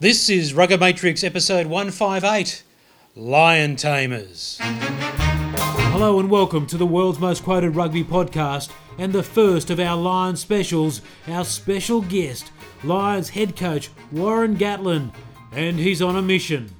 This is Rugger Matrix episode 158 Lion Tamers. Hello and welcome to the world's most quoted rugby podcast and the first of our Lion specials. Our special guest, Lions head coach Warren Gatland, and he's on a mission.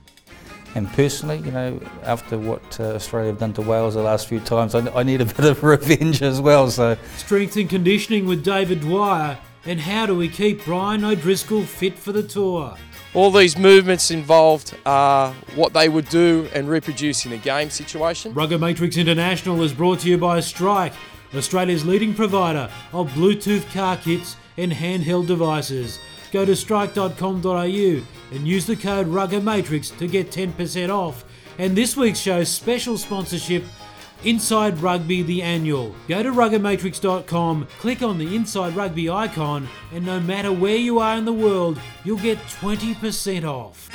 And personally, you know, after what uh, Australia have done to Wales the last few times, I, I need a bit of revenge as well. So, Strength and conditioning with David Dwyer, and how do we keep Brian O'Driscoll fit for the tour? All these movements involved are what they would do and reproduce in a game situation. Rugger Matrix International is brought to you by Strike, Australia's leading provider of Bluetooth car kits and handheld devices. Go to strike.com.au and use the code Rugger Matrix to get 10% off. And this week's show's special sponsorship Inside Rugby the Annual. Go to ruggermatrix.com, click on the Inside Rugby icon, and no matter where you are in the world, you'll get 20% off.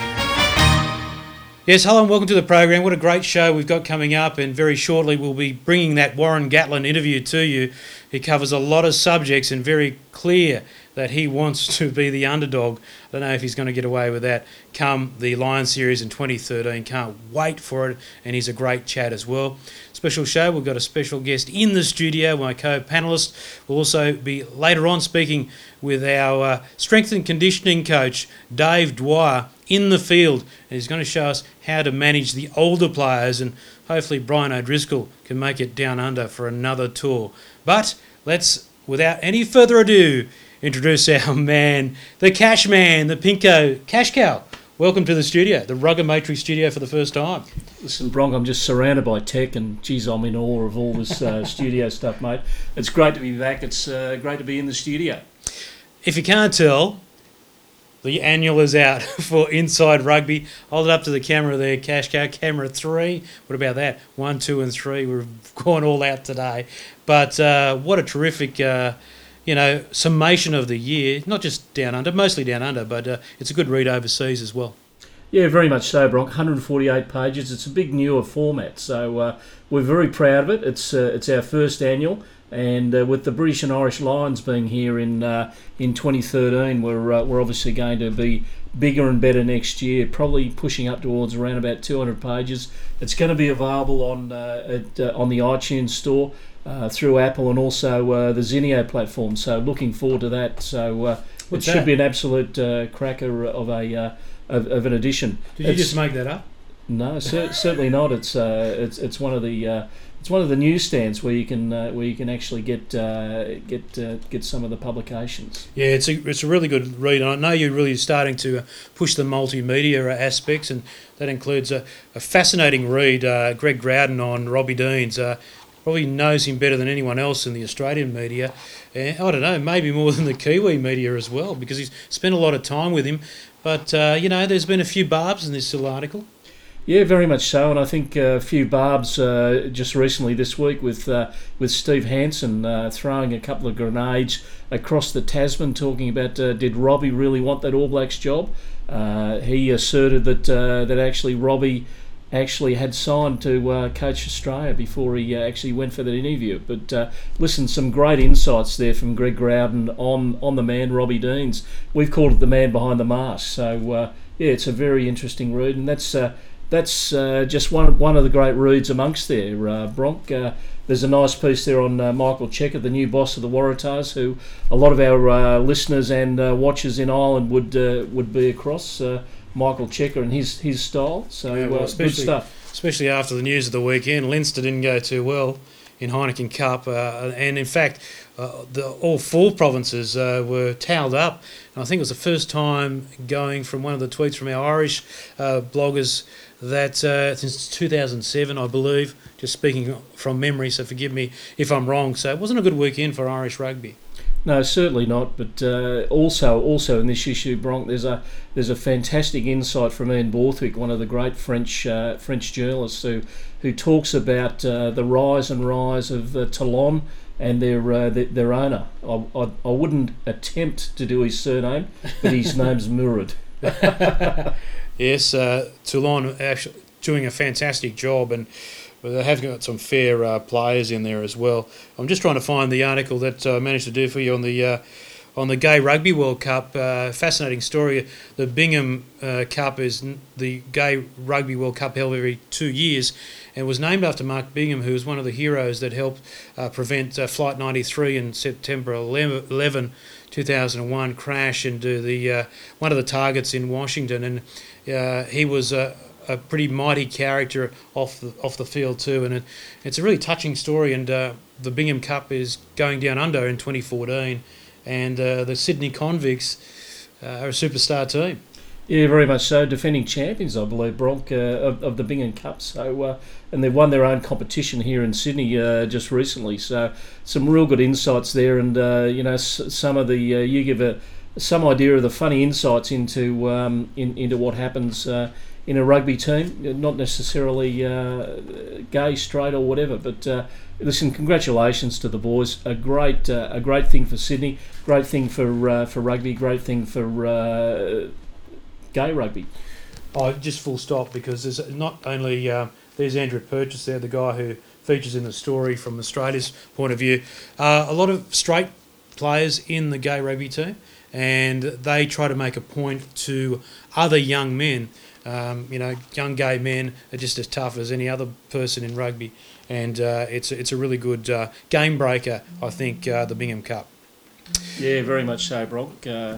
Yes, hello and welcome to the program. What a great show we've got coming up, and very shortly we'll be bringing that Warren Gatland interview to you. He covers a lot of subjects and very clear that he wants to be the underdog. I don't know if he's going to get away with that come the Lion Series in 2013. Can't wait for it, and he's a great chat as well. Special show, we've got a special guest in the studio, my co panelist. will also be later on speaking with our uh, strength and conditioning coach, Dave Dwyer, in the field. And he's going to show us how to manage the older players, and hopefully, Brian O'Driscoll can make it down under for another tour. But let's, without any further ado, introduce our man, the cash man, the Pinko Cash Cow. Welcome to the studio, the Rugger Matrix studio for the first time. Listen, Bronk, I'm just surrounded by tech, and geez, I'm in awe of all this uh, studio stuff, mate. It's great to be back. It's uh, great to be in the studio. If you can't tell, the annual is out for Inside Rugby. Hold it up to the camera there, Cash Cow. Camera three. What about that? One, two, and three. We've gone all out today. But uh, what a terrific. Uh, you know, summation of the year, not just down under, mostly down under, but uh, it's a good read overseas as well. Yeah, very much so, Bronk. 148 pages. It's a big newer format, so uh, we're very proud of it. It's uh, it's our first annual, and uh, with the British and Irish Lions being here in uh, in 2013, we're uh, we're obviously going to be bigger and better next year. Probably pushing up towards around about 200 pages. It's going to be available on at, on the iTunes store uh, through Apple and also uh, the Zinio platform. So looking forward to that. So uh, it should that? be an absolute uh, cracker of a uh, of, of, an edition. Did you it's, just make that up? No, cer- certainly not. It's it's it's one of the it's one of the newsstands where you can uh, where you can actually get uh, get uh, get some of the publications. Yeah, it's a it's a really good read, and I know you're really starting to push the multimedia aspects, and that includes a, a fascinating read. Greg Growden on Robbie Deans probably knows him better than anyone else in the Australian media. Uh, I don't know, maybe more than the Kiwi media as well, because he's spent a lot of time with him. But, uh, you know, there's been a few barbs in this little article. Yeah, very much so, and I think a few barbs uh, just recently this week with uh, with Steve Hansen uh, throwing a couple of grenades across the Tasman, talking about uh, did Robbie really want that All Blacks job? Uh, he asserted that uh, that actually Robbie actually had signed to coach Australia before he actually went for that interview. But listen, some great insights there from Greg Growden on on the man Robbie Deans. We've called it the man behind the mask. So yeah, it's a very interesting read, and that's. Uh, that's uh, just one one of the great reads amongst there, uh, Bronk. there's a nice piece there on Michael Cheika, the new boss of the Waratahs, who a lot of our listeners and watchers in Ireland would would be across. Michael Cheika and his his style. So yeah, well, uh, good stuff. Especially after the news of the weekend, Leinster didn't go too well in Heineken Cup, uh, and in fact, uh, the, all four provinces uh, were towed up. And I think it was the first time going from one of the tweets from our Irish uh, bloggers that uh, since 2007, I believe, just speaking from memory, so forgive me if I'm wrong. So it wasn't a good weekend for Irish rugby. No, certainly not. But uh, also, also in this issue, Bronk, there's a there's a fantastic insight from Ian Borthwick, one of the great French uh, French journalists, who who talks about uh, the rise and rise of uh, Toulon and their, uh, their, their owner. I, I, I wouldn't attempt to do his surname, but his name's Mourad. yes, uh, Toulon actually doing a fantastic job and they have got some fair uh, players in there as well. I'm just trying to find the article that I managed to do for you on the uh, on the Gay Rugby World Cup. Uh, fascinating story. The Bingham uh, Cup is the Gay Rugby World Cup held every two years and was named after Mark Bingham, who was one of the heroes that helped uh, prevent uh, Flight 93 in September 11, 2001 crash into the uh, one of the targets in Washington. And uh, he was a, a, pretty mighty character off the, off the field too. And it, it's a really touching story. And the Bingham Cup is going down under in 2014 and uh, the Sydney Convicts uh, are a superstar team. Yeah, very much so. Defending champions, I believe, Bronk, uh, of, of the Bingham Cup. So, uh, and they've won their own competition here in Sydney uh, just recently. So, some real good insights there, and uh, you know, s- some of the you give a some idea of the funny insights into um, in, into what happens in a rugby team, not necessarily gay, straight, or whatever, but listen, congratulations to the boys. A great, uh, a great thing for Sydney. Great thing for uh, for rugby. Great thing for uh, gay rugby. Oh, just full stop because there's not only uh, there's Andrew Purchase there, the guy who features in the story from Australia's point of view. Uh, a lot of straight players in the gay rugby team, and they try to make a point to other young men. Um, you know, young gay men are just as tough as any other person in rugby and uh, it's it's a really good uh, game breaker. I think uh, the Bingham Cup. Yeah, very much so, Brock. Uh,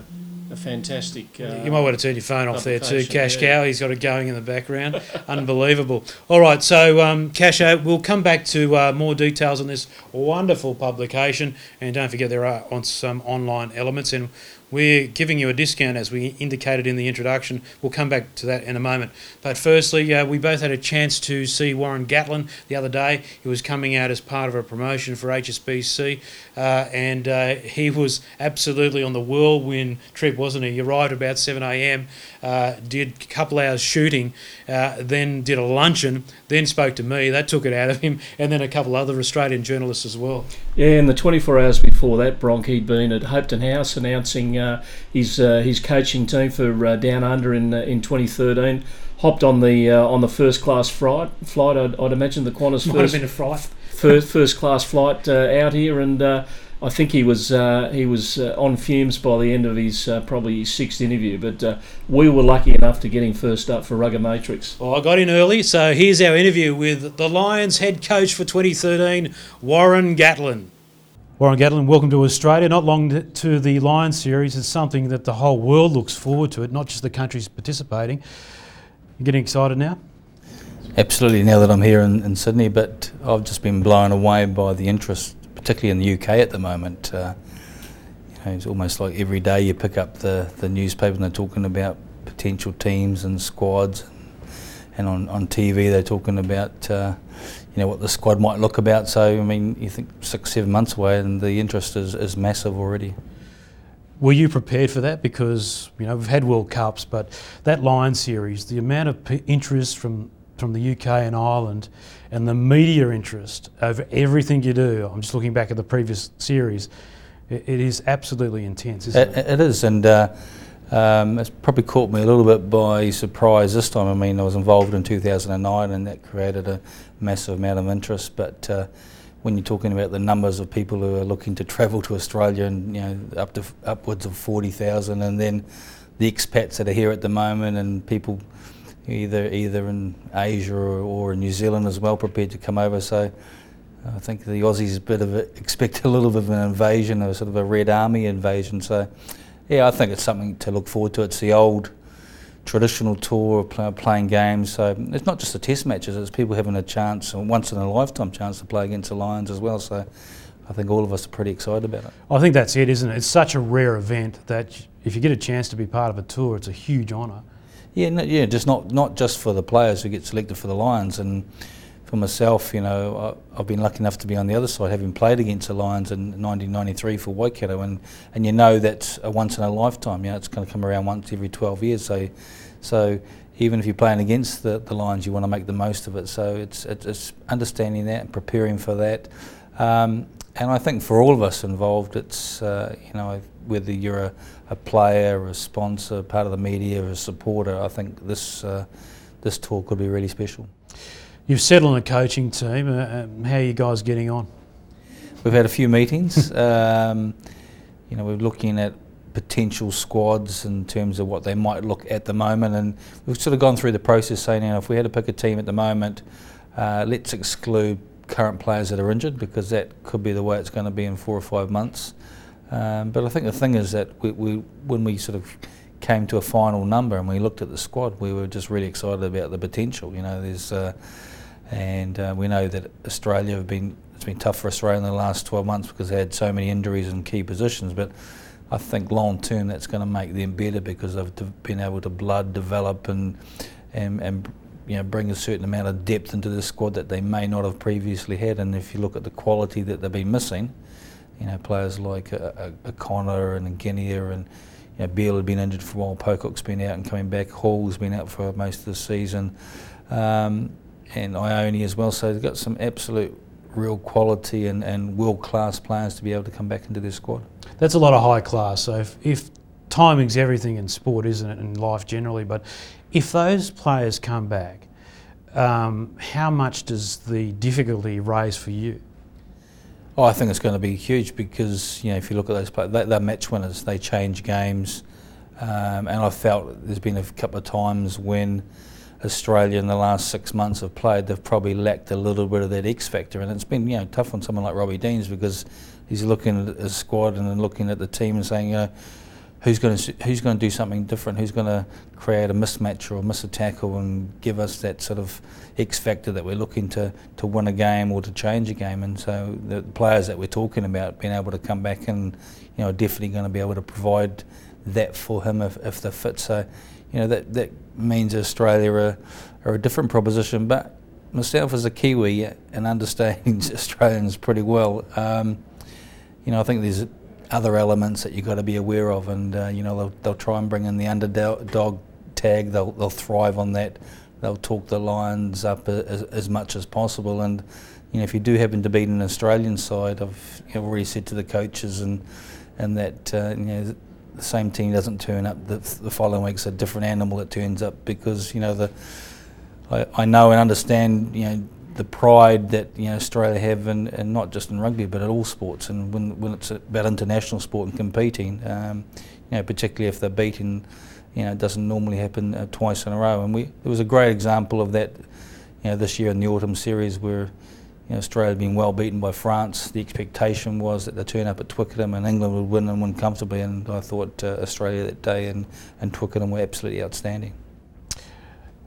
a fantastic. Uh, you might want to turn your phone off there too, Cash yeah. Cow. He's got it going in the background. Unbelievable. All right, so um, Casho, we'll come back to uh, more details on this wonderful publication, and don't forget there are on some online elements and we're giving you a discount as we indicated in the introduction. We'll come back to that in a moment. But firstly, uh, we both had a chance to see Warren Gatland the other day. He was coming out as part of a promotion for HSBC, uh, and uh, he was absolutely on the whirlwind trip, wasn't he? He arrived about 7 a.m., uh, did a couple hours shooting, uh, then did a luncheon, then spoke to me. That took it out of him, and then a couple other Australian journalists as well. Yeah, in the 24 hours before that, Bronk, he'd been at Hopetoun House announcing uh, his uh, his coaching team for uh, Down Under in uh, in 2013. Hopped on the uh, on the first class flight. Flight, I'd, I'd imagine the Qantas Might first have been a fright. first first class flight out here, and I think he was he was on fumes by the end of his probably sixth interview. But we were lucky enough to get him first up for Rugger Matrix. Well, I got in early, so here's our interview with the Lions head coach for 2013, Warren Gatland. Warren Gatland, welcome to Australia. Not long to the Lions series. It's something that the whole world looks forward to, it, not just the countries participating. You getting excited now? Absolutely, now that I'm here in, in, Sydney, but I've just been blown away by the interest, particularly in the UK at the moment. Uh, you know, it's almost like every day you pick up the, the newspaper and they're talking about potential teams and squads, and, and on, on TV they're talking about uh, you know what the squad might look about. So I mean, you think six, seven months away, and the interest is, is massive already. Were you prepared for that? Because you know we've had World Cups, but that Lion series, the amount of interest from from the UK and Ireland, and the media interest over everything you do. I'm just looking back at the previous series. it, it is absolutely intense, isn't it? It, it is, and. Uh, um, it's probably caught me a little bit by surprise this time. I mean, I was involved in 2009 and that created a massive amount of interest. But uh, when you're talking about the numbers of people who are looking to travel to Australia and, you know, up to upwards of 40,000 and then the expats that are here at the moment and people either either in Asia or, or in New Zealand as well prepared to come over. So I think the Aussies a bit of a, expect a little bit of an invasion, a sort of a Red Army invasion. So yeah, I think it's something to look forward to. It's the old traditional tour of playing games. So it's not just the test matches, it's people having a chance, a once in a lifetime chance to play against the Lions as well. So I think all of us are pretty excited about it. I think that's it, isn't it? It's such a rare event that if you get a chance to be part of a tour, it's a huge honour. Yeah, no, yeah, just not not just for the players who get selected for the Lions and for myself, you know, I, have been lucky enough to be on the other side, having played against the Lions in 1993 for Waikato, and, and you know that's a once in a lifetime. You know, it's going to come around once every 12 years. So, so even if you're playing against the, the Lions, you want to make the most of it. So it's, it's, understanding that and preparing for that. Um, and I think for all of us involved, it's, uh, you know, whether you're a, a, player, a sponsor, part of the media, a supporter, I think this, uh, this tour could be really special. You've settled on a coaching team. Uh, um, how are you guys getting on? We've had a few meetings. um, you know, we're looking at potential squads in terms of what they might look at the moment, and we've sort of gone through the process saying, you know, if we had to pick a team at the moment, uh, let's exclude current players that are injured because that could be the way it's going to be in four or five months. Um, but I think the thing is that we, we, when we sort of came to a final number and we looked at the squad, we were just really excited about the potential. You know, there's uh, and uh, we know that Australia have been it's been tough for Australia in the last 12 months because they had so many injuries in key positions, but. I think long term that's going to make them better because they've been able to blood develop and and, and you know bring a certain amount of depth into the squad that they may not have previously had. And if you look at the quality that they've been missing, you know players like a, a, O'Connor and Genia and you know, Beale had been injured for a while, Pocock's been out and coming back, Horwill's been out for most of the season, um, and Ioane as well. So they've got some absolute real quality and, and world class players to be able to come back into their squad. That's a lot of high class. So if, if timing's everything in sport, isn't it, in life generally, but if those players come back, um, how much does the difficulty raise for you? Oh, I think it's going to be huge because you know if you look at those players, they're match winners. They change games, um, and I felt there's been a couple of times when Australia in the last six months have played, they've probably lacked a little bit of that X factor, and it's been you know tough on someone like Robbie Deans because he's looking at his squad and then looking at the team and saying, you know, who's going to who's going to do something different? Who's going to create a mismatch or miss a tackle and give us that sort of X factor that we're looking to to win a game or to change a game? And so the players that we're talking about being able to come back and you know definitely going to be able to provide that for him if, if they're fit. So you know that that means Australia are, are a different proposition, but. Myself as a Kiwi and understanding Australians pretty well, um, you know, I think there's other elements that you've got to be aware of, and uh, you know they'll, they'll try and bring in the underdog tag. They'll they'll thrive on that. They'll talk the Lions up as, as much as possible, and you know if you do happen to beat an Australian side, I've already said to the coaches and and that uh, you know the same team doesn't turn up the, the following week's a different animal that turns up because you know the I, I know and understand you know the pride that you know Australia have, and, and not just in rugby, but at all sports. And when, when it's about international sport and competing, um, you know, particularly if they're beaten, you know, it doesn't normally happen uh, twice in a row. And we there was a great example of that, you know, this year in the autumn series where. You know, Australia had been well beaten by France. The expectation was that they'd turn up at Twickenham and England would win and win comfortably. And I thought uh, Australia that day and, and Twickenham were absolutely outstanding.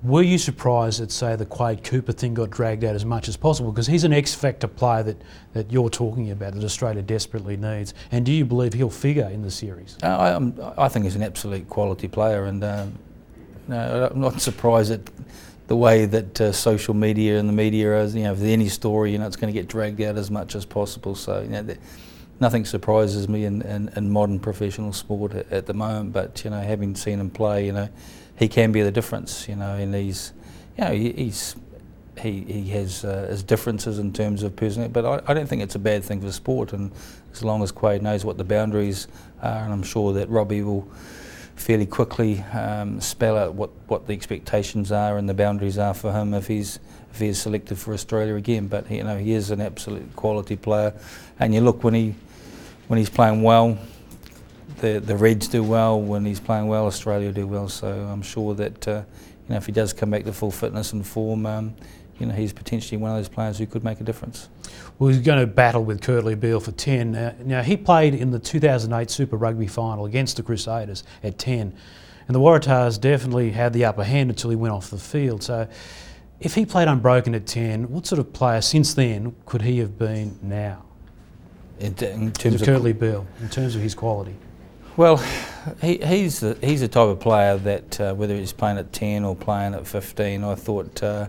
Were you surprised that, say, the Quade Cooper thing got dragged out as much as possible? Because he's an X factor player that, that you're talking about that Australia desperately needs. And do you believe he'll figure in the series? Uh, I, I'm, think he's an absolute quality player, and um, no, I'm not surprised at the way that uh, social media and the media is. You know, if any story, you know, it's going to get dragged out as much as possible. So, you know, the, nothing surprises me in, in, in modern professional sport at, at, the moment. But you know, having seen him play, you know he can be the difference, you know, and he's, you know, he, he's, he, he has uh, his differences in terms of personality, but I, I, don't think it's a bad thing for sport, and as long as Quade knows what the boundaries are, and I'm sure that Robbie will fairly quickly um, spell out what, what the expectations are and the boundaries are for him if he's if he is selected for Australia again. But you know he is an absolute quality player, and you look when he when he's playing well, the the Reds do well when he's playing well. Australia do well. So I'm sure that uh, you know if he does come back to full fitness and form, um, you know he's potentially one of those players who could make a difference. Well, he's going to battle with Kurtley Beale for 10. Uh, now he played in the 2008 Super Rugby final against the Crusaders at 10, and the Waratahs definitely had the upper hand until he went off the field. So. If he played unbroken at 10, what sort of player since then could he have been now? In, in terms of Kurtley Beale, in terms of his quality? Well, he, he's the, he's the type of player that uh, whether he's playing at 10 or playing at 15, I thought uh,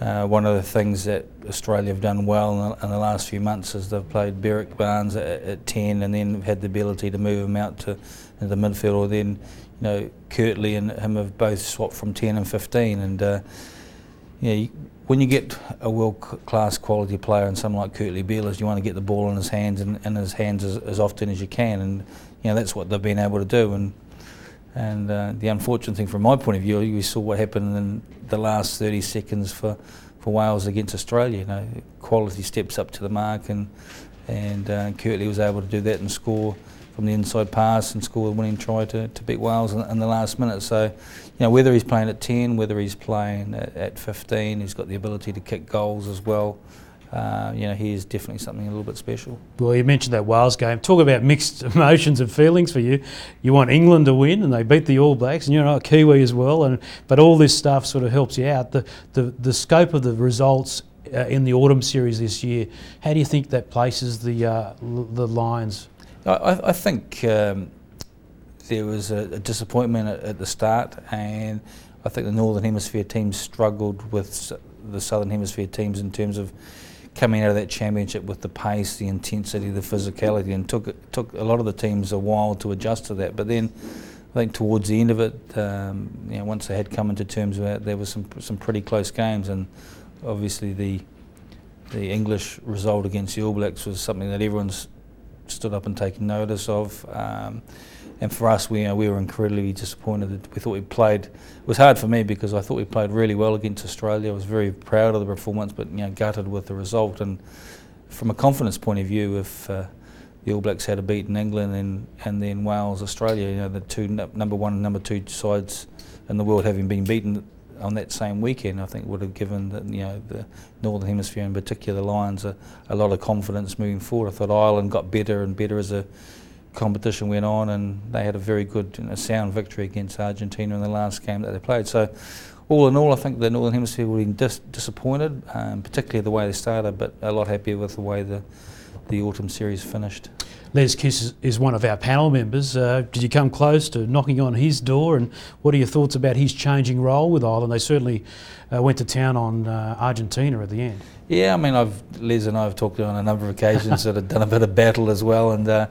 uh, one of the things that Australia have done well in the, in the last few months is they've played Berrick Barnes at, at 10 and then had the ability to move him out to the midfield or then, you know, Kurtley and him have both swapped from 10 and 15 and uh, you know, when you get a world class quality player and someone like Kurtley Beale, you want to get the ball in his hands and in his hands as, as often as you can and you know that's what they've been able to do. And and uh, the unfortunate thing from my point of view, we saw what happened in the last 30 seconds for, for Wales against Australia. You know, quality steps up to the mark, and and uh, Kurtley was able to do that and score from the inside pass and score the winning try to, to beat Wales in, in, the last minute. So, you know, whether he's playing at 10, whether he's playing at, at 15, he's got the ability to kick goals as well. Uh, you know, he is definitely something a little bit special. Well, you mentioned that Wales game. Talk about mixed emotions and feelings for you. You want England to win, and they beat the All Blacks, and you're not Kiwi as well. And but all this stuff sort of helps you out. The the, the scope of the results uh, in the autumn series this year. How do you think that places the uh, the Lions? I, I think um, there was a, a disappointment at, at, the start, and I think the Northern Hemisphere teams struggled with the Southern Hemisphere teams in terms of coming out of that championship with the pace, the intensity, the physicality, and took took a lot of the teams a while to adjust to that. But then, I think towards the end of it, um, you know, once they had come into terms with it, there was some some pretty close games, and obviously the the English result against the All Blacks was something that everyone's stood up and taken notice of. Um, and for us, we, you know, we were incredibly disappointed. We thought we played. It was hard for me because I thought we played really well against Australia. I was very proud of the performance, but you know, gutted with the result. And from a confidence point of view, if uh, the All Blacks had a beaten England and and then Wales, Australia, you know, the two number one and number two sides in the world having been beaten on that same weekend, I think would have given the, you know the Northern Hemisphere in particular, the Lions, a, a lot of confidence moving forward. I thought Ireland got better and better as a competition went on, and they had a very good, you know, sound victory against Argentina in the last game that they played. So, all in all, I think the Northern Hemisphere will be dis- disappointed, um, particularly the way they started, but a lot happier with the way the the autumn series finished. Les Kiss is, is one of our panel members. Uh, did you come close to knocking on his door? And what are your thoughts about his changing role with Ireland? They certainly uh, went to town on uh, Argentina at the end. Yeah, I mean, I've Les and I have talked on a number of occasions that have done a bit of battle as well, and uh,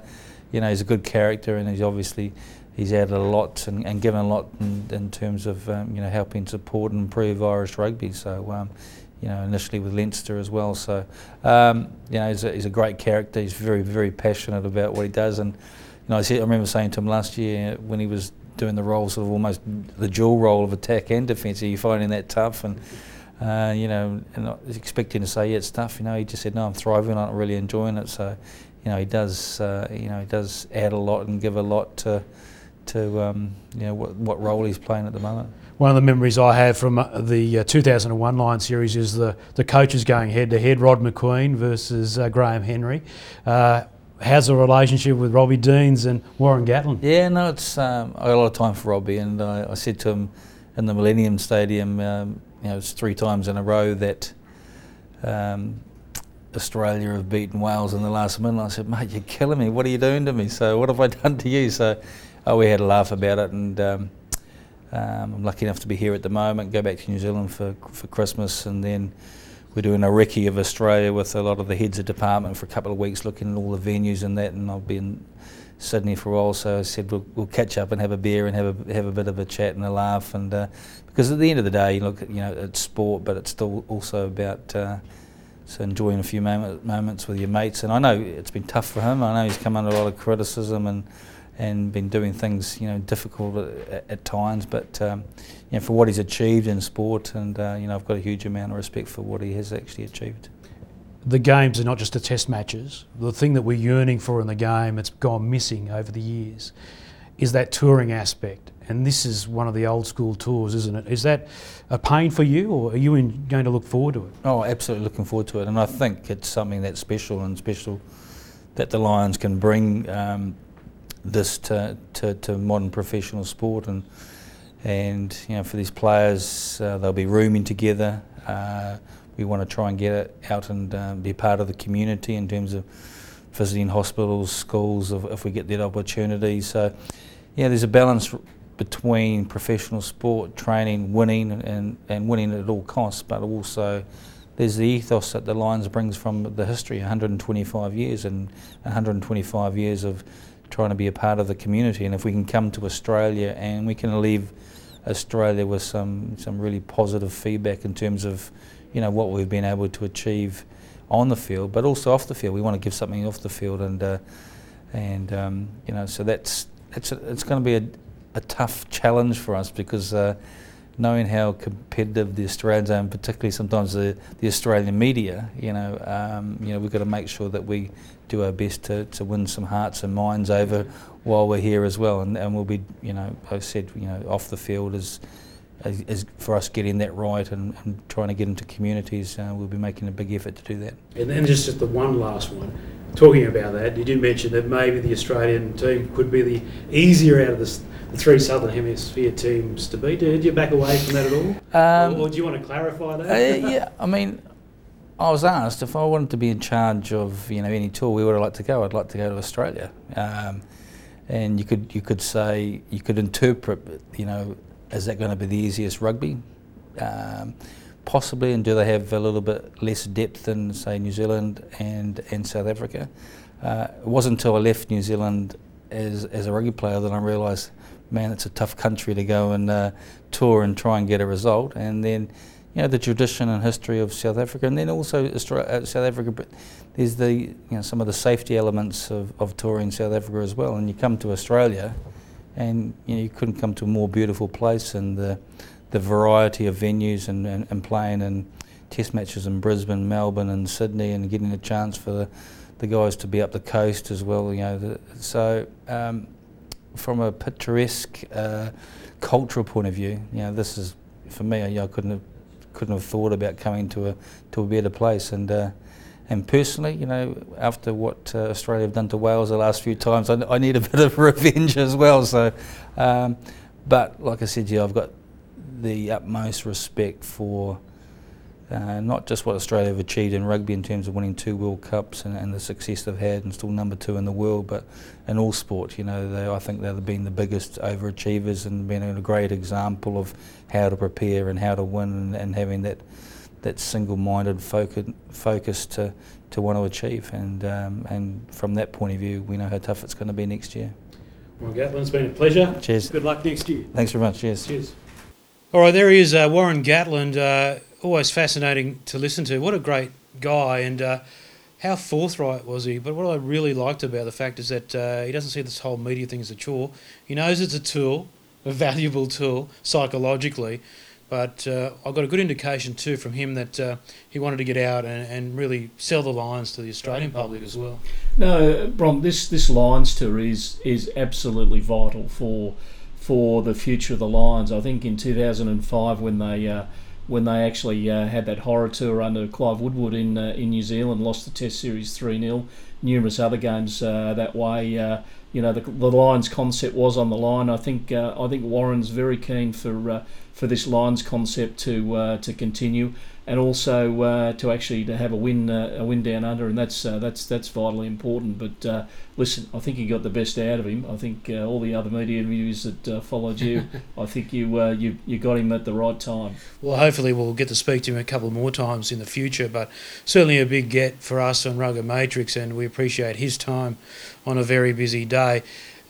you know he's a good character, and he's obviously he's added a lot and, and given a lot in, in terms of um, you know helping support and improve Irish rugby. So um, you know, initially with Leinster as well. So, um, you know, he's a, he's a, great character. He's very, very passionate about what he does. And, you know, I, see, I remember saying to him last year when he was doing the role, sort of almost the dual role of attack and defence, are you finding that tough? And, uh, you know, and expecting to say, yeah, it's tough. You know, he just said, no, I'm thriving. I'm really enjoying it. So, you know, he does, uh, you know, he does add a lot and give a lot to, to um, you know, what, what role he's playing at the moment. One of the memories I have from uh, the uh, 2001 Lion series is the, the coaches going head to head, Rod Macqueen versus uh, Graham Henry. Uh, how's the relationship with Robbie Deans and Warren Gatland? Yeah, no, it's um, I got a lot of time for Robbie, and I, I said to him in the Millennium Stadium, um, you know, it's three times in a row that um, Australia have beaten Wales in the last minute. I said, mate, you're killing me. What are you doing to me? So what have I done to you? So oh, we had a laugh about it, and um, um, I'm lucky enough to be here at the moment, go back to New Zealand for, for Christmas, and then we're doing a recce of Australia with a lot of the heads of department for a couple of weeks, looking at all the venues and that. And I've been Sydney for a while, so I said we'll, we'll, catch up and have a beer and have a have a bit of a chat and a laugh. And uh, because at the end of the day, you look, you know, it's sport, but it's still also about uh, so enjoying a few moment, moments with your mates. And I know it's been tough for him. I know he's come under a lot of criticism and and been doing things you know difficult at, at times, but um, you know for what he's achieved in sport, and uh, you know I've got a huge amount of respect for what he has actually achieved. The games are not just the test matches. The thing that we're yearning for in the game, it's gone missing over the years, is that touring aspect. And this is one of the old school tours, isn't it? Is that a pain for you, or are you in, going to look forward to it? Oh, absolutely looking forward to it. And I think it's something that's special and special that the Lions can bring. Um, this to, to, to, modern professional sport and and you know for these players uh, they'll be rooming together uh, we want to try and get it out and uh, be part of the community in terms of visiting hospitals schools if, if we get that opportunity so yeah there's a balance between professional sport training winning and, and winning at all costs but also there's the ethos that the Lions brings from the history 125 years and 125 years of trying to be a part of the community. And if we can come to Australia and we can leave Australia with some some really positive feedback in terms of you know what we've been able to achieve on the field, but also off the field. We want to give something off the field, and uh, and um, you know so that's it's a, it's going to be a, a tough challenge for us because. Uh, knowing how competitive the Australians are, and particularly sometimes the, the Australian media, you know, um, you know, we've got to make sure that we do our best to, to win some hearts and minds over while we're here as well, and, and we'll be, you know, I said, you know, off the field is, is, for us getting that right and, and trying to get into communities. Uh, we'll be making a big effort to do that. And then just, just the one last one. Talking about that, you did mention that maybe the Australian team could be the easier out of the the three Southern Hemisphere teams to beat. Did you back away from that at all? Um, or, or, do you want to clarify that? Uh, yeah, I mean, I was asked if I wanted to be in charge of you know any tour, where would I like to go? I'd like to go to Australia. Um, and you could you could say you could interpret you know is that going to be the easiest rugby? Um, possibly, and do they have a little bit less depth than say New Zealand and and South Africa? Uh, it wasn't until I left New Zealand as as a rugby player that I realised man, it's a tough country to go and uh, tour and try and get a result. And then, you know, the tradition and history of South Africa, and then also Australia, uh, South Africa. But there's the, you know, some of the safety elements of, of touring South Africa as well. And you come to Australia, and you know, you couldn't come to a more beautiful place, and the the variety of venues and, and, and playing in test matches in Brisbane, Melbourne, and Sydney, and getting a chance for the, the guys to be up the coast as well. You know, the, so. Um, from a picturesque uh, cultural point of view, you know, this is for me. I, I couldn't have couldn't have thought about coming to a to a better place. And uh, and personally, you know, after what uh, Australia have done to Wales the last few times, I, I need a bit of revenge as well. So, um, but like I said, yeah, I've got the utmost respect for uh, not just what Australia have achieved in rugby in terms of winning two World Cups and, and, the success they've had and still number two in the world, but in all sport, you know, they, I think they've been the biggest overachievers and been a great example of how to prepare and how to win and, and having that that single-minded focus, focus to, to want to achieve. And um, and from that point of view, we know how tough it's going to be next year. Well, Gatland, it's been a pleasure. Cheers. Good luck next year. Thanks very much. Cheers. Cheers. All right, there he is, uh, Warren Gatland. Uh, always fascinating to listen to. What a great guy, and uh, how forthright was he? But what I really liked about the fact is that uh, he doesn't see this whole media thing as a chore. He knows it's a tool, a valuable tool psychologically. But uh, I got a good indication too from him that uh, he wanted to get out and, and really sell the Lions to the Australian public as well. No, Bron, this this Lions tour is is absolutely vital for for the future of the Lions. I think in 2005 when they uh, when they actually uh, had that horror tour under Clive Woodward in uh, in New Zealand, lost the Test series three 0 Numerous other games uh, that way. Uh, you know the, the Lions concept was on the line. I think uh, I think Warren's very keen for for this Lions concept to to continue and also uh, to actually to have a win uh, a win down under, and that's uh, that's that's vitally important. But uh, listen, I think you got the best out of him. I think uh, all the other media interviews that uh, followed you, I think you you you got him at the right time. Well, hopefully we'll get to speak to him a couple more times in the future. But certainly a big get for us on Rugger Matrix, and we appreciate his time on a very busy day.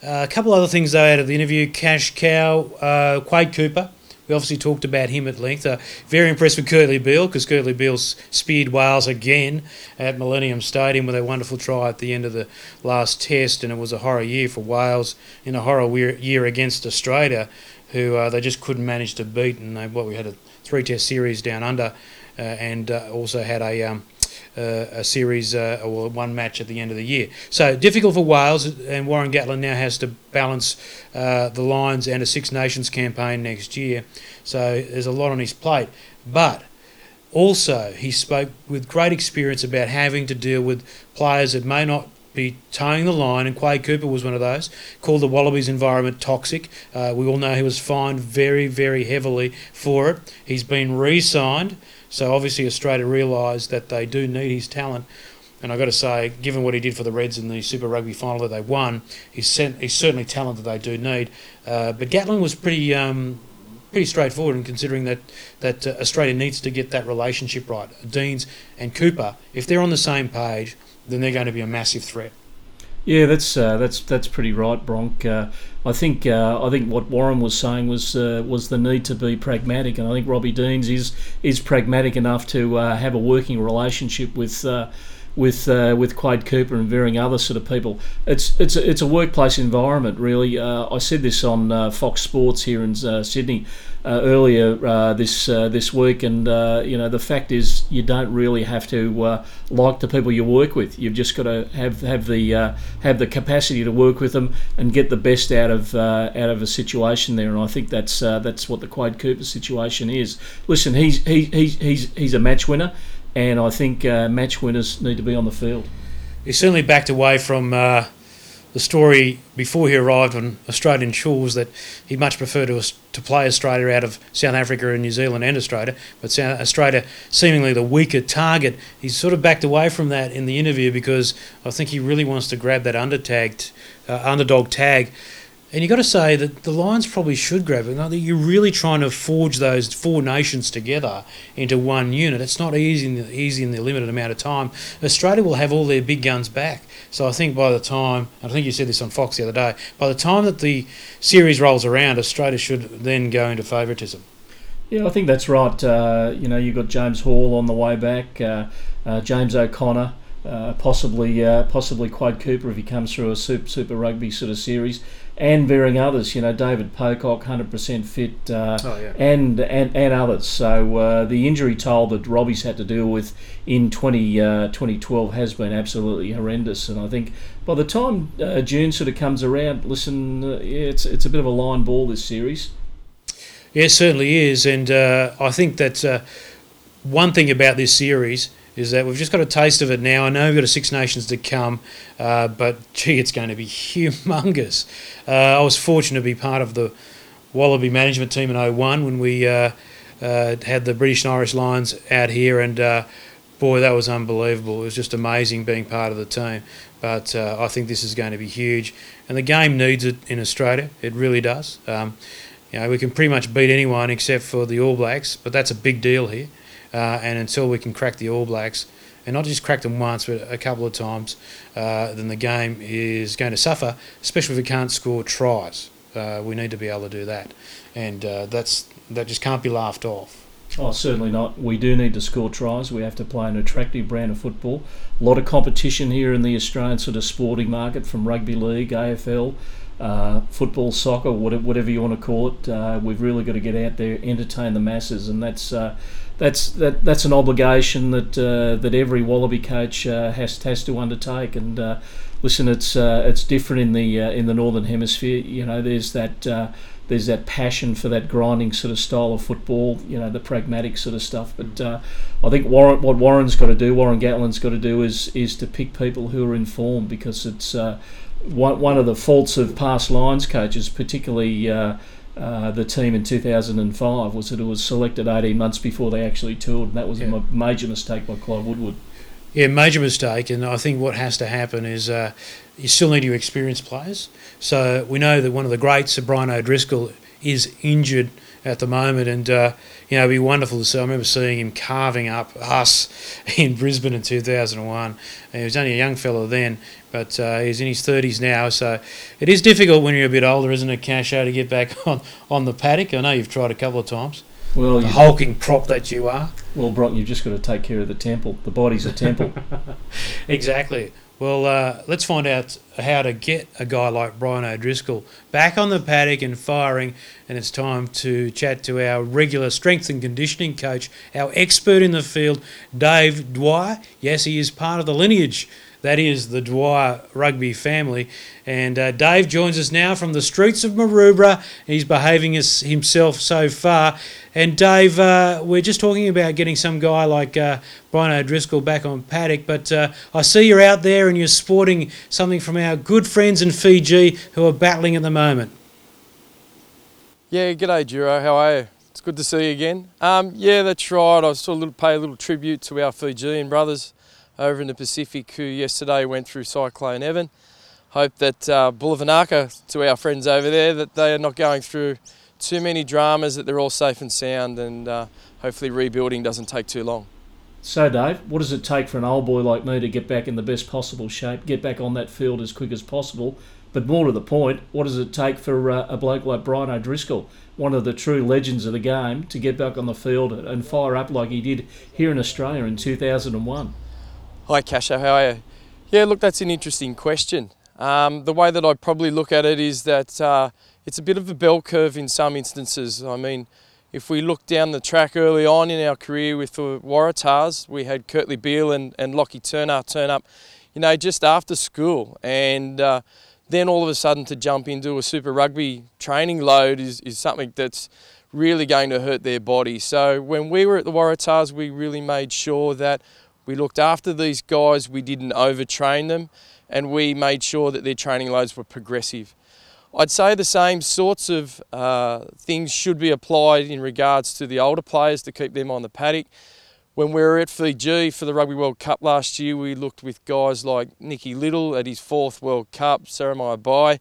a couple other things though out of the interview: Cash Cow, Quade Cooper we obviously talked about him at length. Uh, very impressed with Kurtley Beale because Kurtley Beale speared Wales again at Millennium Stadium with a wonderful try at the end of the last test, and it was a horror year for Wales in a horror year against Australia, who uh, they just couldn't manage to beat. And they, what we had a three-test series down under, uh, and uh, also had a um, a series uh, or one match at the end of the year. So difficult for Wales, and Warren Gatland now has to balance uh, the Lions and a Six Nations campaign next year. So there's a lot on his plate. But also, he spoke with great experience about having to deal with players that may not be towing the line, and Quade Cooper was one of those. Called the Wallabies environment toxic. Uh, we all know he was fined very, very heavily for it. He's been re-signed. So obviously Australia realised that they do need his talent. And I've got to say, given what he did for the Reds in the Super Rugby final that they won, he's, sent, he's certainly talent that they do need. Uh, but Gatland was pretty um, pretty straightforward in considering that that uh, Australia needs to get that relationship right. Deans and Cooper, if they're on the same page, then they're going to be a massive threat. Yeah, that's uh, that's that's pretty right, Bronk. Uh, I think uh, I think what Warren was saying was uh, was the need to be pragmatic, and I think Robbie Deans is is pragmatic enough to uh, have a working relationship with uh, with uh, with Quade Cooper and varying other sort of people. It's it's a, it's a workplace environment really. Uh, I said this on uh, Fox Sports here in uh, Sydney uh, earlier uh, this this week, and you know the fact is you don't really have to like the people you work with. You've just got to have have the have the capacity to work with them and get the best out of out of a situation there. And I think that's that's what the Quade Cooper situation is. Listen, he's he, he's he's he's a match winner and I think uh, match winners need to be on the field. He certainly backed away from uh, the story before he arrived on Australian shores that he'd much prefer to, to play Australia out of South Africa and New Zealand and Australia, but South Australia seemingly the weaker target. He sort of backed away from that in the interview because I think he really wants to grab that undertagged, uh, underdog tag and you've got to say that the Lions probably should grab it. You're really trying to forge those four nations together into one unit. It's not easy in the, easy in the limited amount of time. Australia will have all their big guns back. So I think by the time, I think you said this on Fox the other day, by the time that the series rolls around, Australia should then go into favouritism. Yeah, I think that's right. Uh, you know, you've got James Horwill on the way back, uh, uh, James O'Connor. Uh, possibly, uh, possibly Quade Cooper if he comes through a super, super rugby sort of series and varying others. You know, David Pocock, hundred percent fit, uh, oh, yeah. and, and and others. So uh, the injury toll that Robbie's had to deal with in 20, uh, 2012 has been absolutely horrendous. And I think by the time uh, June sort of comes around, listen, uh, yeah, it's it's a bit of a line ball this series. Yeah, it certainly is, and uh, I think that one thing about this series is that we've just got a taste of it now. I know we've got a Six Nations to come, uh, but gee, it's going to be humongous. Uh, I was fortunate to be part of the Wallaby management team in 01 when we uh, uh, had the British and Irish Lions out here, and uh, boy, that was unbelievable. It was just amazing being part of the team. But uh, I think this is going to be huge, and the game needs it in Australia. It really does. Um, you know, we can pretty much beat anyone except for the All Blacks, but that's a big deal here. Uh, and until we can crack the All Blacks, and not just crack them once, but a couple of times, uh, then the game is going to suffer, especially if we can't score tries. Uh, we need to be able to do that, and uh, that's that just can't be laughed off. Oh, certainly not. We do need to score tries. We have to play an attractive brand of football. A lot of competition here in the Australian sort of sporting market from rugby league, AFL, uh, football, soccer, whatever you want to call it. Uh, we've really got to get out there, entertain the masses, and that's uh, that's that that's an obligation that uh, that every Wallaby coach uh, has has to undertake. And uh, listen, it's uh, it's different in the uh, in the northern hemisphere. You know, there's that uh, there's that passion for that grinding sort of style of football. You know, the pragmatic sort of stuff. But I think Warren, what Warren's got to do, Warren Gatland's got to do, is is to pick people who are informed because it's one one of the faults of past Lions coaches, particularly. Uh, the team in 2005 was that it was selected 18 months before they actually toured, and that was yeah. a major mistake by Clive Woodward. Yeah, major mistake, and I think what has to happen is uh, you still need your experienced players. So we know that one of the greats, Brian O'Driscoll, is injured at the moment, and uh, you know it'd be wonderful to see. I remember seeing him carving up us in Brisbane in 2001. And he was only a young fellow then, but uh, he's in his 30s now, so it is difficult when you're a bit older, isn't it, Casho, to get back on, on the paddock? I know you've tried a couple of times. Well, the hulking prop that you are. Well, Brock, you've just got to take care of the temple. The body's a temple. exactly. Well, uh, let's find out how to get a guy like Brian O'Driscoll back on the paddock and firing. And it's time to chat to our regular strength and conditioning coach, our expert in the field, Dave Dwyer. Yes, he is part of the lineage that is the Dwyer rugby family. And uh, Dave joins us now from the streets of Maroubra. He's behaving as himself so far. And Dave, uh, we're just talking about getting some guy like uh, Brian O'Driscoll back on paddock, but uh, I see you're out there and you're sporting something from our good friends in Fiji who are battling at the moment. Yeah, g'day, Juro. How are you? It's good to see you again. Um, yeah, that's right. I sort of pay a little tribute to our Fijian brothers over in the Pacific who yesterday went through Cyclone Evan. Hope that uh, Bula vinaka, to our friends over there, that they are not going through too many dramas, that they're all safe and sound, and uh, hopefully rebuilding doesn't take too long. So, Dave, what does it take for an old boy like me to get back in the best possible shape, get back on that field as quick as possible? But more to the point, what does it take for uh, a bloke like Brian O'Driscoll, one of the true legends of the game, to get back on the field and fire up like he did here in Australia in 2001? Hi, Kasha. How are you? Yeah, look, that's an interesting question. Um, the way that I probably look at it is that uh, it's a bit of a bell curve in some instances. I mean, if we look down the track early on in our career with the Waratahs, we had Kurtley Beale and, and Lachie Turner turn up, you know, just after school. And uh, then all of a sudden to jump into a Super Rugby training load is, is something that's really going to hurt their body. So when we were at the Waratahs, we really made sure that we looked after these guys, we didn't overtrain them, and we made sure that their training loads were progressive. I'd say the same sorts of uh, things should be applied in regards to the older players to keep them on the paddock. When we were at Fiji for the Rugby World Cup last year, we looked with guys like Nicky Little at his fourth World Cup, Seremaia Bai,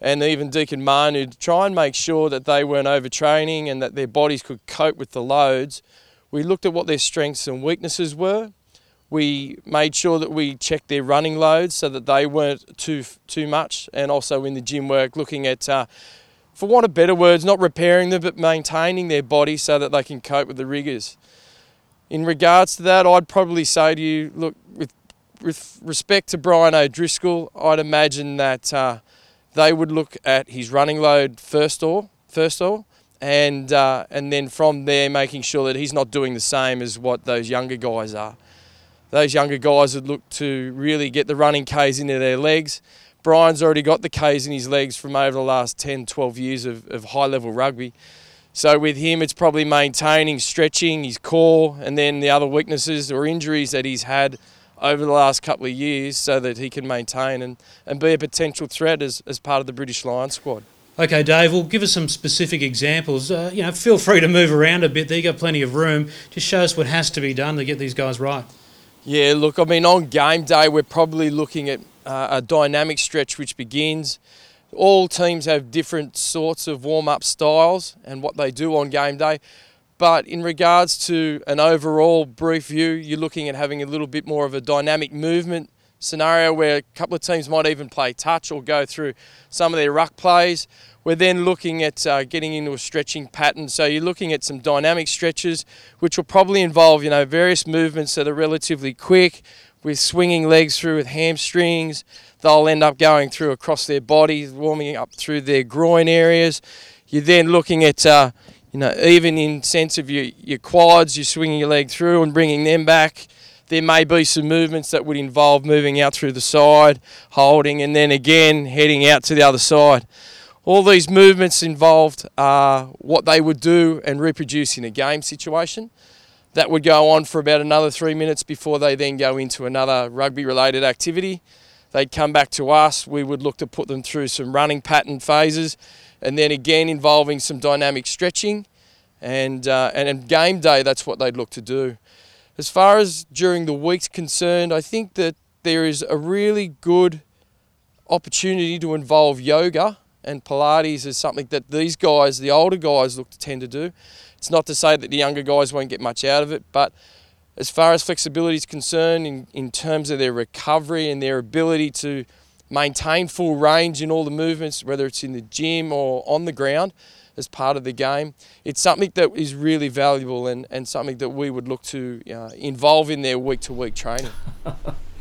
and even Deacon Manu to try and make sure that they weren't overtraining and that their bodies could cope with the loads. We looked at what their strengths and weaknesses were we made sure that we checked their running loads so that they weren't too too much, and also in the gym work, looking at, uh, for want of better words, not repairing them but maintaining their body so that they can cope with the rigours. In regards to that, I'd probably say to you, look, with with respect to Brian O'Driscoll, I'd imagine that uh, they would look at his running load first all, first or, and uh, and then from there making sure that he's not doing the same as what those younger guys are those younger guys would look to really get the running Ks into their legs. Brian's already got the Ks in his legs from over the last 10, 12 years of, of high level rugby. So with him, it's probably maintaining, stretching his core, and then the other weaknesses or injuries that he's had over the last couple of years so that he can maintain and, and be a potential threat as, as part of the British Lions squad. Okay, Dave, well, give us some specific examples. Uh, you know, feel free to move around a bit there. You've got plenty of room. Just show us what has to be done to get these guys right. Yeah, look, I mean, on game day, we're probably looking at uh, a dynamic stretch which begins. All teams have different sorts of warm up styles and what they do on game day. But in regards to an overall brief view, you're looking at having a little bit more of a dynamic movement scenario where a couple of teams might even play touch or go through some of their ruck plays. We're then looking at uh, getting into a stretching pattern. So you're looking at some dynamic stretches, which will probably involve, you know, various movements that are relatively quick, with swinging legs through with hamstrings. They'll end up going through across their body, warming up through their groin areas. You're then looking at, uh, you know, even in sense of your, your quads, you're swinging your leg through and bringing them back. There may be some movements that would involve moving out through the side, holding, and then again heading out to the other side. All these movements involved are what they would do and reproduce in a game situation. That would go on for about another three minutes before they then go into another rugby related activity. They'd come back to us, we would look to put them through some running pattern phases and then again involving some dynamic stretching. And, uh, and in game day, that's what they'd look to do. As far as during the week's concerned, I think that there is a really good opportunity to involve yoga and Pilates is something that these guys, the older guys, look to tend to do. It's not to say that the younger guys won't get much out of it, but as far as flexibility is concerned, in, in terms of their recovery and their ability to maintain full range in all the movements, whether it's in the gym or on the ground as part of the game, it's something that is really valuable and, and something that we would look to uh, involve in their week to week training.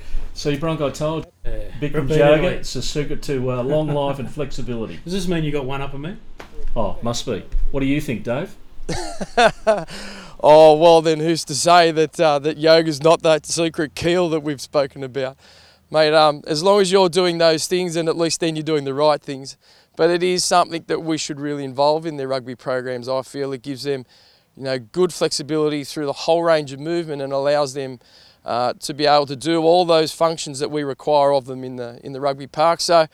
See, Bronco told yeah. Bikram yoga. It's a secret to uh, long life and flexibility. Does this mean you got one up on me? Oh, must be. What do you think, Dave? oh well, then who's to say that uh, that yoga's not that secret keel that we've spoken about, mate? Um, as long as you're doing those things, and at least then you're doing the right things. But it is something that we should really involve in their rugby programs. I feel it gives them, you know, good flexibility through the whole range of movement and allows them uh, to be able to do all those functions that we require of them in the in the rugby park. So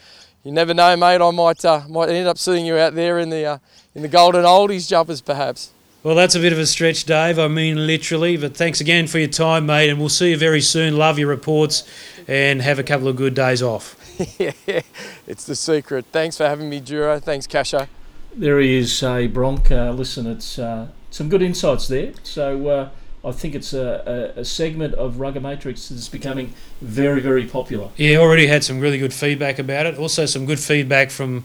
you never know, mate. I might uh, might end up seeing you out there in the uh, in the golden oldies jumpers, perhaps. Well, that's a bit of a stretch, Dave. I mean, literally. But thanks again for your time, mate, and we'll see you very soon. Love your reports, and have a couple of good days off. yeah, it's the secret. Thanks for having me, Duro. Thanks, Kasha. There he is, a Bronk. Uh, listen, it's uh, some good insights there. So uh, I think it's a, a, a segment of Rugger Matrix that's becoming very, very popular. Yeah, already had some really good feedback about it. Also, some good feedback from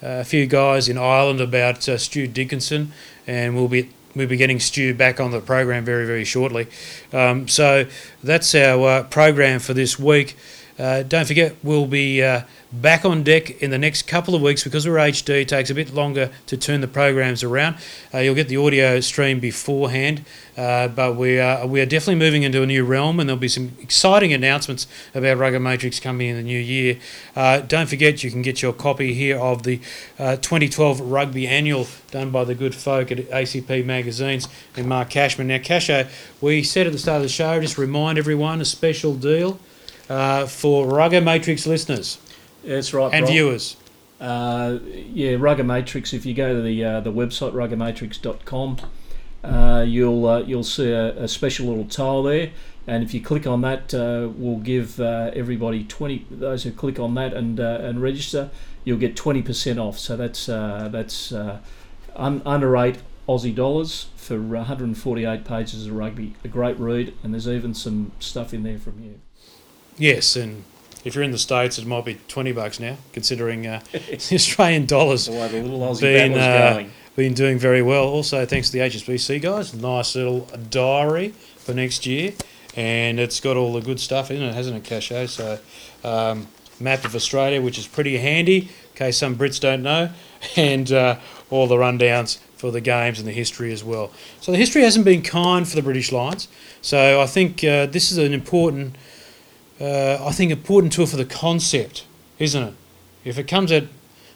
uh, a few guys in Ireland about uh, Stu Dickinson, and we'll be we'll be getting Stu back on the program very, very shortly. Um, so that's our uh, program for this week. Uh, don't forget, we'll be uh, back on deck in the next couple of weeks because we're HD. It takes a bit longer to turn the programs around. Uh, you'll get the audio stream beforehand, uh, but we are we are definitely moving into a new realm, and there'll be some exciting announcements about Rugger Matrix coming in the new year. Uh, don't forget, you can get your copy here of the uh, 2012 Rugby Annual done by the good folk at ACP Magazines and Mark Cashman. Now, Casho, we said at the start of the show, just remind everyone a special deal uh, for Rugger Matrix listeners That's right. and Bron. viewers. Uh, yeah, Rugger Matrix. If you go to the uh, the website ruggermatrix.com, uh, you'll uh, you'll see a, a special little tile there, and if you click on that, uh, we'll give uh, everybody twenty. Those who click on that and uh, and register, you'll get twenty percent off. So that's uh, that's uh, un- under eight Aussie dollars for 148 pages of rugby. A great read, and there's even some stuff in there from you. Yes, and if you're in the States, it might be 20 bucks now, considering uh, the Australian dollars The way the little Aussie Been, uh, going. been doing very well. Also, thanks to the HSBC guys, nice little diary for next year, and it's got all the good stuff in it, hasn't it, Casho? So, um, map of Australia, which is pretty handy, in case some Brits don't know, and uh, all the rundowns for the games and the history as well. So the history hasn't been kind for the British Lions. So I think uh, this is an important, uh, I think important tool for the concept, isn't it? If it comes at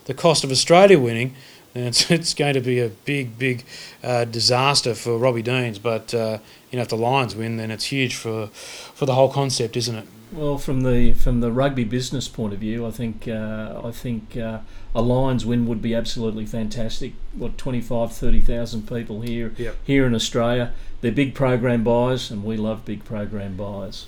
the cost of Australia winning, then it's, it's going to be a big, big uh, disaster for Robbie Deans. But uh, you know, if the Lions win, then it's huge for for the whole concept, isn't it? Well, from the from the rugby business point of view, I think uh, I think uh, a Lions win would be absolutely fantastic. What 25, 30,000 people here Yep. here in Australia. They're big program buyers, and we love big program buyers.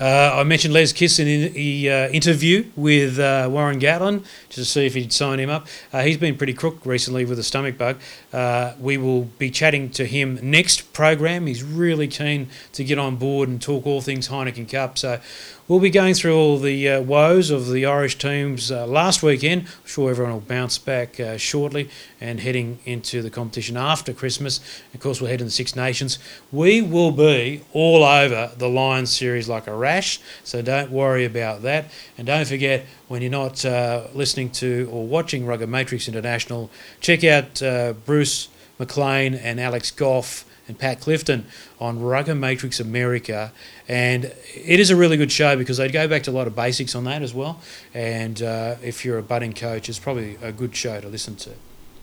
Uh, I mentioned Les Kiss in the uh, interview with uh, Warren Gatland just to see if he'd sign him up. Uh, he's been pretty crook recently with a stomach bug. Uh, we will be chatting to him next program. He's really keen to get on board and talk all things Heineken Cup. So we'll be going through all the uh, woes of the Irish teams uh, last weekend. I'm sure everyone will bounce back uh, shortly and heading into the competition after Christmas. Of course, we'll head into the Six Nations. We will be all over the Lions series like a rash, so don't worry about that. And don't forget, when you're not uh, listening to or watching Rugger Matrix International, check out uh, Bruce McLean and Alex Goff and Pat Clifton on Rugger Matrix America. And it is a really good show because they go back to a lot of basics on that as well. And uh, if you're a budding coach, it's probably a good show to listen to.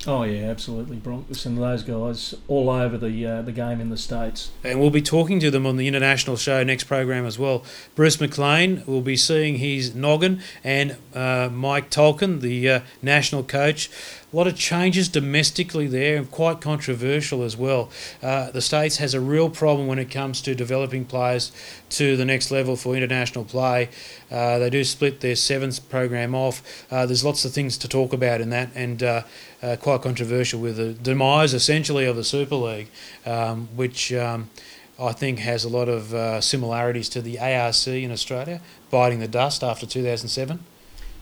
Oh yeah, absolutely, Bronx. Listen to those guys all over the uh, the game in the states. And we'll be talking to them on the international show next program as well. Bruce McLean will be seeing his noggin, and uh, Mike Tolkin, the uh, national coach. A lot of changes domestically there, and quite controversial as well. Uh, the States has a real problem when it comes to developing players to the next level for international play. Uh, they do split their sevens program off. Uh, there's lots of things to talk about in that, and uh, uh, quite controversial with the demise essentially of the Super League, um, which. Um, I think has a lot of uh, similarities to the ARC in Australia, biting the dust after 2007.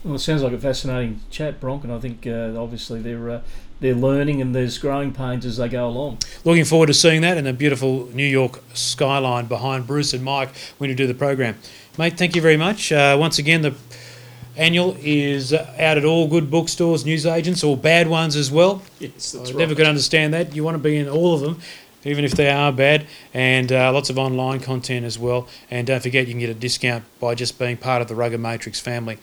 Well, it sounds like a fascinating chat, Bronk, and I think uh, obviously they're uh, they're learning and there's growing pains as they go along. Looking forward to seeing that and the beautiful New York skyline behind Bruce and Mike when you do the program. Mate, thank you very much. Uh, once again, the annual is out at all good bookstores, newsagents, or bad ones as well. Yes, that's I never could understand that. You want to be in all of them, even if they are bad, and uh, lots of online content as well. And don't forget, you can get a discount by just being part of the Rugger Matrix family.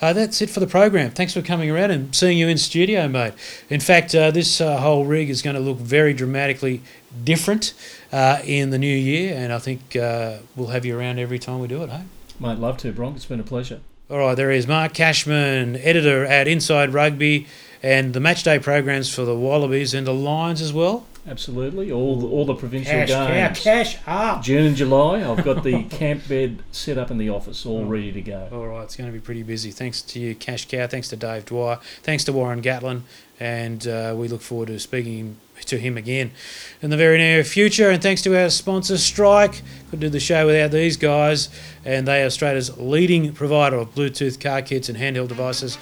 Uh, that's it for the program. Thanks for coming around and seeing you in studio, mate. In fact, uh, this uh, whole rig is going to look very dramatically different uh, in the new year, and I think uh, we'll have you around every time we do it, hey? Mate, love to, Bronk. It's been a pleasure. All right, there is Mark Cashman, editor at Inside Rugby, and the matchday programs for the Wallabies and the Lions as well. Absolutely. All the, all the provincial Cash, games. cash, cash up. June and July, I've got the camp bed set up in the office, all ready to go. All right, it's going to be pretty busy. Thanks to you, Cash Cow. Thanks to Dave Dwyer. Thanks to Warren Gatland. And uh, we look forward to speaking to him again in the very near future. And thanks to our sponsor, Strike. Couldn't do the show without these guys. And they are Australia's leading provider of Bluetooth car kits and handheld devices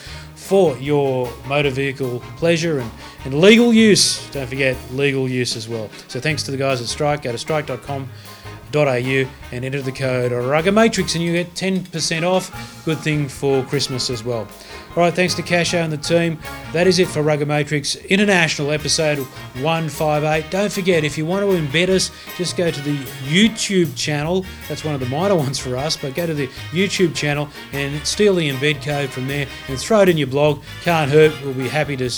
for your motor vehicle pleasure and, and legal use. Don't forget legal use as well. So thanks to the guys at Strike. Go to strike.com.au and enter the code Rugger Matrix and you get 10% off. Good thing for Christmas as well. All right, thanks to Casho and the team. That is it for Rugger Matrix International episode 158. Don't forget, if you want to embed us, just go to the YouTube channel. That's one of the minor ones for us, but go to the YouTube channel and steal the embed code from there and throw it in your blog. Can't hurt. We'll be happy to.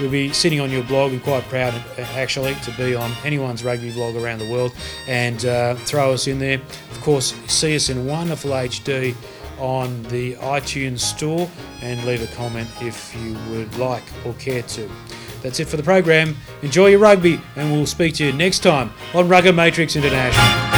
We'll be sitting on your blog and quite proud, actually, to be on anyone's rugby blog around the world and uh, throw us in there. Of course, see us in wonderful HD on the iTunes store and leave a comment if you would like or care to. That's it for the program. Enjoy your rugby, and we'll speak to you next time on Rugger Matrix International.